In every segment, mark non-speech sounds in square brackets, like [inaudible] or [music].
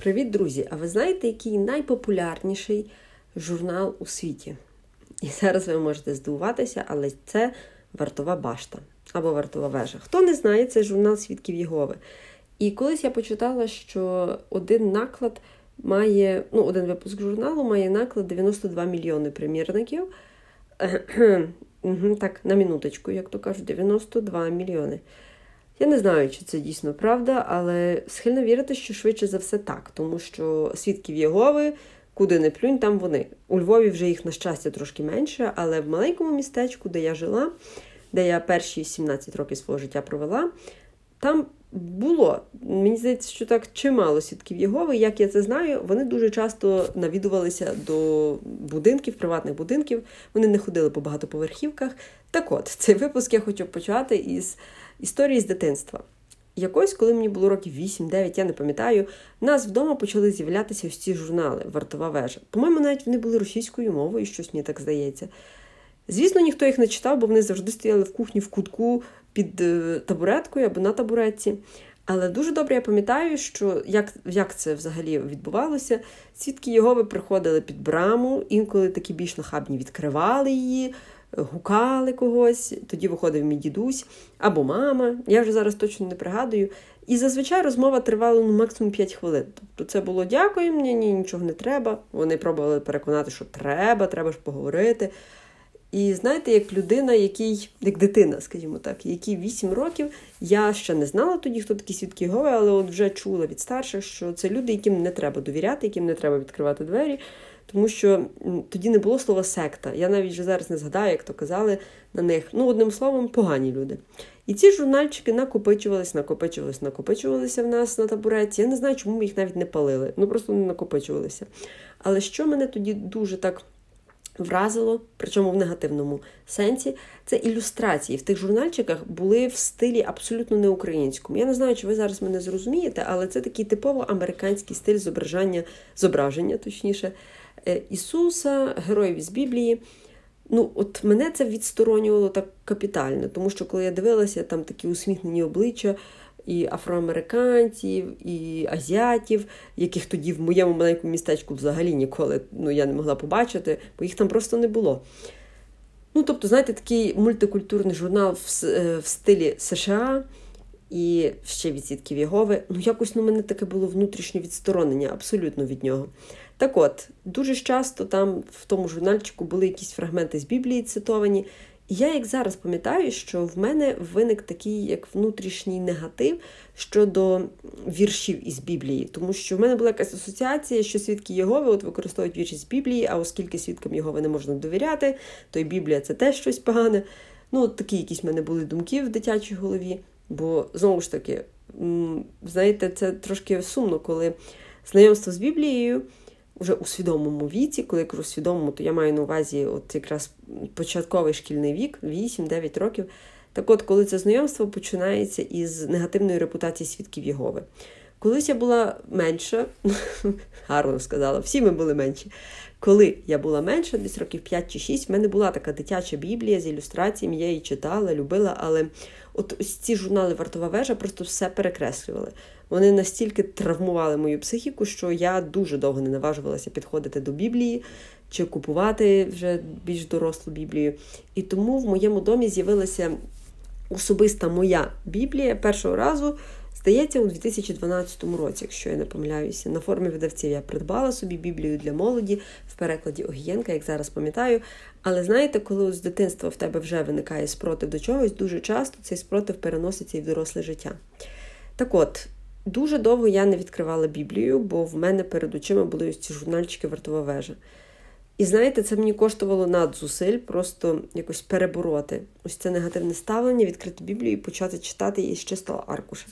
Привіт, друзі! А ви знаєте, який найпопулярніший журнал у світі? І зараз ви можете здивуватися, але це вартова башта або вартова вежа. Хто не знає, це журнал Свідків Єгови. І колись я почитала, що один наклад має, ну, один випуск журналу має наклад 92 мільйони примірників. Так, на минуточку, як то кажуть, 92 мільйони. Я не знаю, чи це дійсно правда, але схильно вірити, що швидше за все так, тому що свідків Єгови, куди не плюнь, там вони. У Львові вже їх, на щастя, трошки менше, але в маленькому містечку, де я жила, де я перші 17 років свого життя провела, там було, мені здається, що так чимало свідків Єгови. Як я це знаю, вони дуже часто навідувалися до будинків, приватних будинків. Вони не ходили по багатоповерхівках. Так от, цей випуск я хочу почати із історії з дитинства. Якось, коли мені було років 8-9, я не пам'ятаю, нас вдома почали з'являтися ось ці журнали Вартова вежа. По-моєму, навіть вони були російською мовою, щось мені так здається. Звісно, ніхто їх не читав, бо вони завжди стояли в кухні в кутку під е, табуреткою або на табуретці. Але дуже добре я пам'ятаю, що як як це взагалі відбувалося. Свідки Єгови приходили під браму, інколи такі більш нахабні відкривали її, гукали когось, тоді виходив мій дідусь або мама. Я вже зараз точно не пригадую. І зазвичай розмова тривала ну, максимум 5 хвилин. Тобто це було дякую, мені ні, нічого не треба. Вони пробували переконати, що треба, треба ж поговорити. І знаєте, як людина, який, як дитина, скажімо так, якій 8 років, я ще не знала тоді, хто такі свідки Єгови, але от вже чула від старших, що це люди, яким не треба довіряти, яким не треба відкривати двері, тому що тоді не було слова секта. Я навіть вже зараз не згадаю, як то казали на них. Ну, одним словом, погані люди. І ці журнальчики накопичувались, накопичувались, накопичувалися в нас на табуреті. Я не знаю, чому ми їх навіть не палили. Ну просто не накопичувалися. Але що мене тоді дуже так вразило, причому в негативному сенсі, це ілюстрації. В тих журнальчиках були в стилі абсолютно не українському. Я не знаю, чи ви зараз мене зрозумієте, але це такий типово американський стиль зображення, зображення, точніше, Ісуса, героїв із Біблії. Ну, от мене це відсторонювало так капітально, тому що коли я дивилася, там такі усміхнені обличчя і афроамериканців, і азіатів, яких тоді в моєму маленькому містечку взагалі ніколи ну, я не могла побачити, бо їх там просто не було. Ну, тобто, знаєте, такий мультикультурний журнал в, е, в стилі США і ще від свідків Єгови, ну якось ну, мене таке було внутрішнє відсторонення абсолютно від нього. Так от, дуже часто там в тому журнальчику були якісь фрагменти з Біблії цитовані, і я як зараз пам'ятаю, що в мене виник такий як внутрішній негатив щодо віршів із Біблії, тому що в мене була якась асоціація, що свідки Єгови от використовують вірші з Біблії, а оскільки свідкам Єгови не можна довіряти, то й Біблія це теж щось погане. Ну, такі якісь в мене були думки в дитячій голові. Бо знову ж таки, знаєте, це трошки сумно, коли знайомство з Біблією вже у свідомому віці, коли я кажу свідомому, то я маю на увазі от якраз початковий шкільний вік, 8-9 років. Так от, коли це знайомство починається із негативної репутації свідків Єгови. Колись я була менша, [laughs] гарно сказала, всі ми були менші. Коли я була менша, десь років 5 чи 6, в мене була така дитяча біблія з ілюстраціями, я її читала, любила, але от ось ці журнали Вартова вежа просто все перекреслювали. Вони настільки травмували мою психіку, що я дуже довго не наважувалася підходити до Біблії чи купувати вже більш дорослу Біблію. І тому в моєму домі з'явилася особиста моя Біблія першого разу. Здається, у 2012 році, якщо я не помиляюся, на формі видавців я придбала собі Біблію для молоді в перекладі Огієнка, як зараз пам'ятаю. Але знаєте, коли з дитинства в тебе вже виникає спротив до чогось, дуже часто цей спротив переноситься і в доросле життя. Так от, дуже довго я не відкривала Біблію, бо в мене перед очима були ось ці журнальчики Вартова вежа. І знаєте, це мені коштувало надзусиль просто якось перебороти ось це негативне ставлення, відкрити Біблію і почати читати її з чистого аркуша.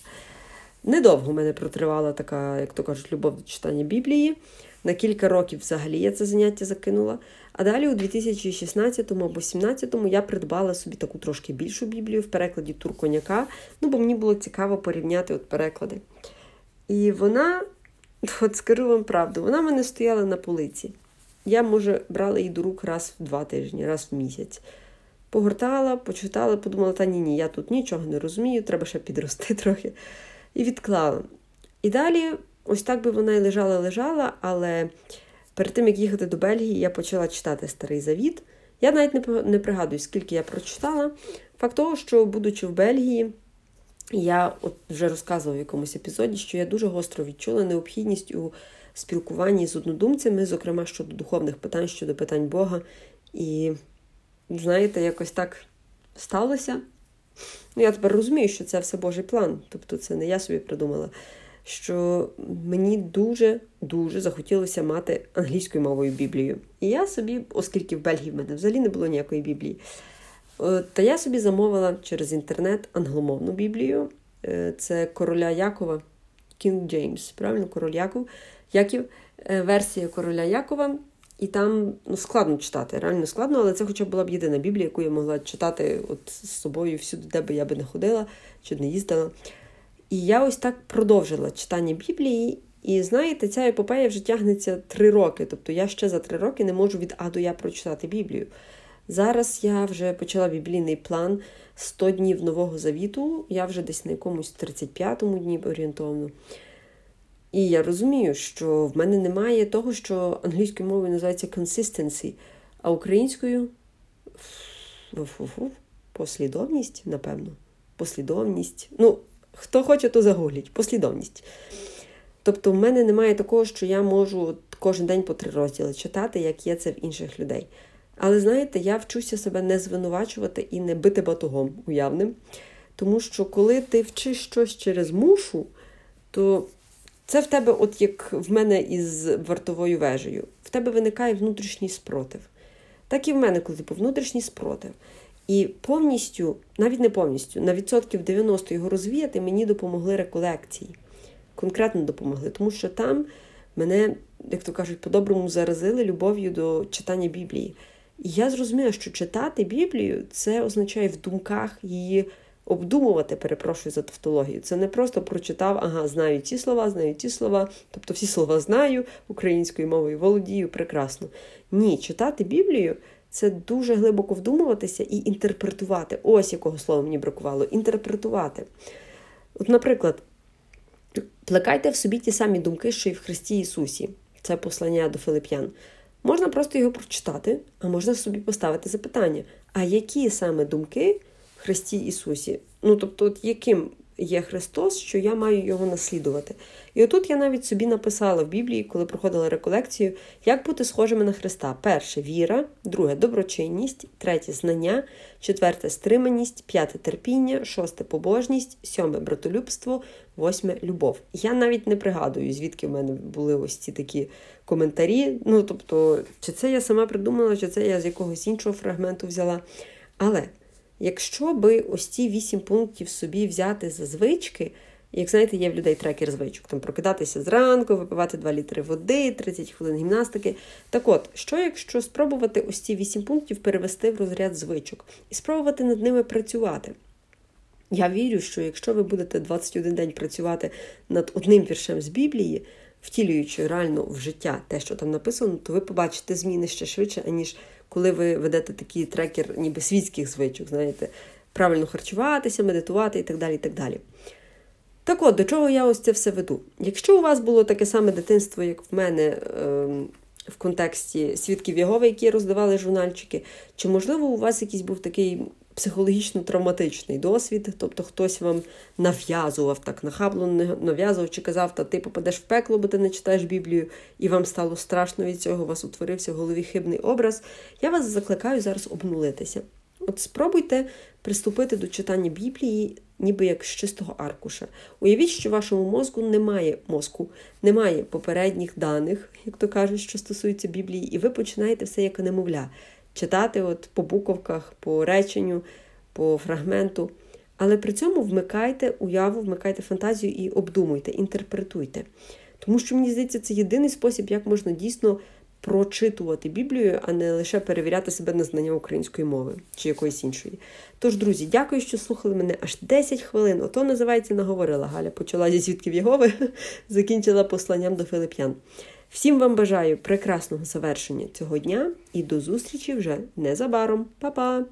Недовго в мене протривала така, як то кажуть, любов до читання Біблії. На кілька років взагалі я це заняття закинула. А далі у 2016 або 2017 я придбала собі таку трошки більшу Біблію в перекладі Турконяка, ну бо мені було цікаво порівняти от переклади. І вона, [laughs] от скажу вам правду, вона в мене стояла на полиці. Я, може, брала її до рук раз в два тижні, раз в місяць. Погортала, почитала, подумала, та ні, ні, я тут нічого не розумію, треба ще підрости [laughs] трохи і відклала. І далі ось так би вона і лежала-лежала, але перед тим, як їхати до Бельгії, я почала читати Старий Завіт. Я навіть не не пригадую, скільки я прочитала. Факт того, що, будучи в Бельгії, я от вже розказувала в якомусь епізоді, що я дуже гостро відчула необхідність у спілкуванні з однодумцями, зокрема щодо духовних питань, щодо питань Бога. І, знаєте, якось так сталося. Ну, Я тепер розумію, що це все Божий план. Тобто, це не я собі придумала. Що мені дуже-дуже захотілося мати англійською мовою Біблію. І я собі, оскільки в Бельгії в мене взагалі не було ніякої Біблії, е, та я собі замовила через інтернет англомовну Біблію. Е, це короля Якова, Кінг Джеймс, правильно, король Яков, Яків, е, версія короля Якова. І там ну, складно читати, реально складно, але це хоча б була б єдина Біблія, яку я могла читати от з собою всюди, де би я би не ходила чи не їздила. І я ось так продовжила читання Біблії. І знаєте, ця епопея вже тягнеться три роки. Тобто я ще за три роки не можу від А до Я прочитати Біблію. Зараз я вже почала біблійний план 100 днів Нового Завіту, я вже десь на якомусь 35-му дні орієнтовно. І я розумію, що в мене немає того, що англійською мовою називається consistency, а українською послідовність, напевно. Послідовність. Ну, хто хоче, то загугліть. Послідовність. Тобто, в мене немає такого, що я можу кожен день по три розділи читати, як є це в інших людей. Але знаєте, я вчуся себе не звинувачувати і не бити батогом уявним. Тому що коли ти вчиш щось через мушу, то це в тебе, от як в мене із вартовою вежею, в тебе виникає внутрішній спротив. Так і в мене, коли типу, внутрішній спротив. І повністю, навіть не повністю, на відсотків 90 його розвіяти мені допомогли реколекції. Конкретно допомогли, тому що там мене, як то кажуть, по-доброму заразили любов'ю до читання Біблії. І я зрозуміла, що читати Біблію це означає в думках її обдумувати, перепрошую за тавтологію. Це не просто прочитав, ага, знаю ці слова, знаю ті слова, тобто всі слова знаю українською мовою, володію прекрасно. Ні, читати Біблію це дуже глибоко вдумуватися і інтерпретувати. Ось якого слова мені бракувало. Інтерпретувати. От, наприклад, плекайте в собі ті самі думки, що й в Христі Ісусі. Це послання до Филип'ян. Можна просто його прочитати, а можна собі поставити запитання: а які саме думки Христі Ісусі. Ну, тобто, от яким є Христос, що я маю його наслідувати. І отут я навіть собі написала в Біблії, коли проходила реколекцію, як бути схожими на Христа. Перше віра, друге доброчинність, третє знання, четверте стриманість, п'яте терпіння, шосте побожність, сьоме братолюбство, восьме любов. Я навіть не пригадую, звідки в мене були ось ці такі коментарі. Ну, тобто, чи це я сама придумала, чи це я з якогось іншого фрагменту взяла. Але Якщо би ось ці вісім пунктів собі взяти за звички, як знаєте, є в людей трекер звичок, там прокидатися зранку, випивати 2 літри води, 30 хвилин гімнастики. Так от, що якщо спробувати ось ці вісім пунктів перевести в розряд звичок і спробувати над ними працювати? Я вірю, що якщо ви будете 21 день працювати над одним віршем з Біблії, втілюючи реально в життя те, що там написано, то ви побачите зміни ще швидше, аніж коли ви ведете такий трекер, ніби світських звичок, знаєте, правильно харчуватися, медитувати і так далі. і Так далі. Так от, до чого я ось це все веду? Якщо у вас було таке саме дитинство, як в мене ем, в контексті свідків Єгови, які роздавали журнальчики, чи, можливо, у вас якийсь був такий психологічно травматичний досвід, тобто хтось вам нав'язував так нахабло нав'язував чи казав, та ти попадеш в пекло, бо ти не читаєш Біблію, і вам стало страшно від цього, у вас утворився в голові хибний образ. Я вас закликаю зараз обнулитися. От спробуйте приступити до читання Біблії, ніби як з чистого аркуша. Уявіть, що вашому мозку немає мозку, немає попередніх даних, як то кажуть, що стосується Біблії, і ви починаєте все як немовля читати от по буковках, по реченню, по фрагменту. Але при цьому вмикайте уяву, вмикайте фантазію і обдумуйте, інтерпретуйте. Тому що, мені здається, це єдиний спосіб, як можна дійсно прочитувати Біблію, а не лише перевіряти себе на знання української мови чи якоїсь іншої. Тож, друзі, дякую, що слухали мене аж 10 хвилин. Ото називається наговорила Галя. Почала зі свідків Єгови, [laughs] закінчила посланням до Филип'ян. Всім вам бажаю прекрасного завершення цього дня і до зустрічі вже незабаром. Па-па!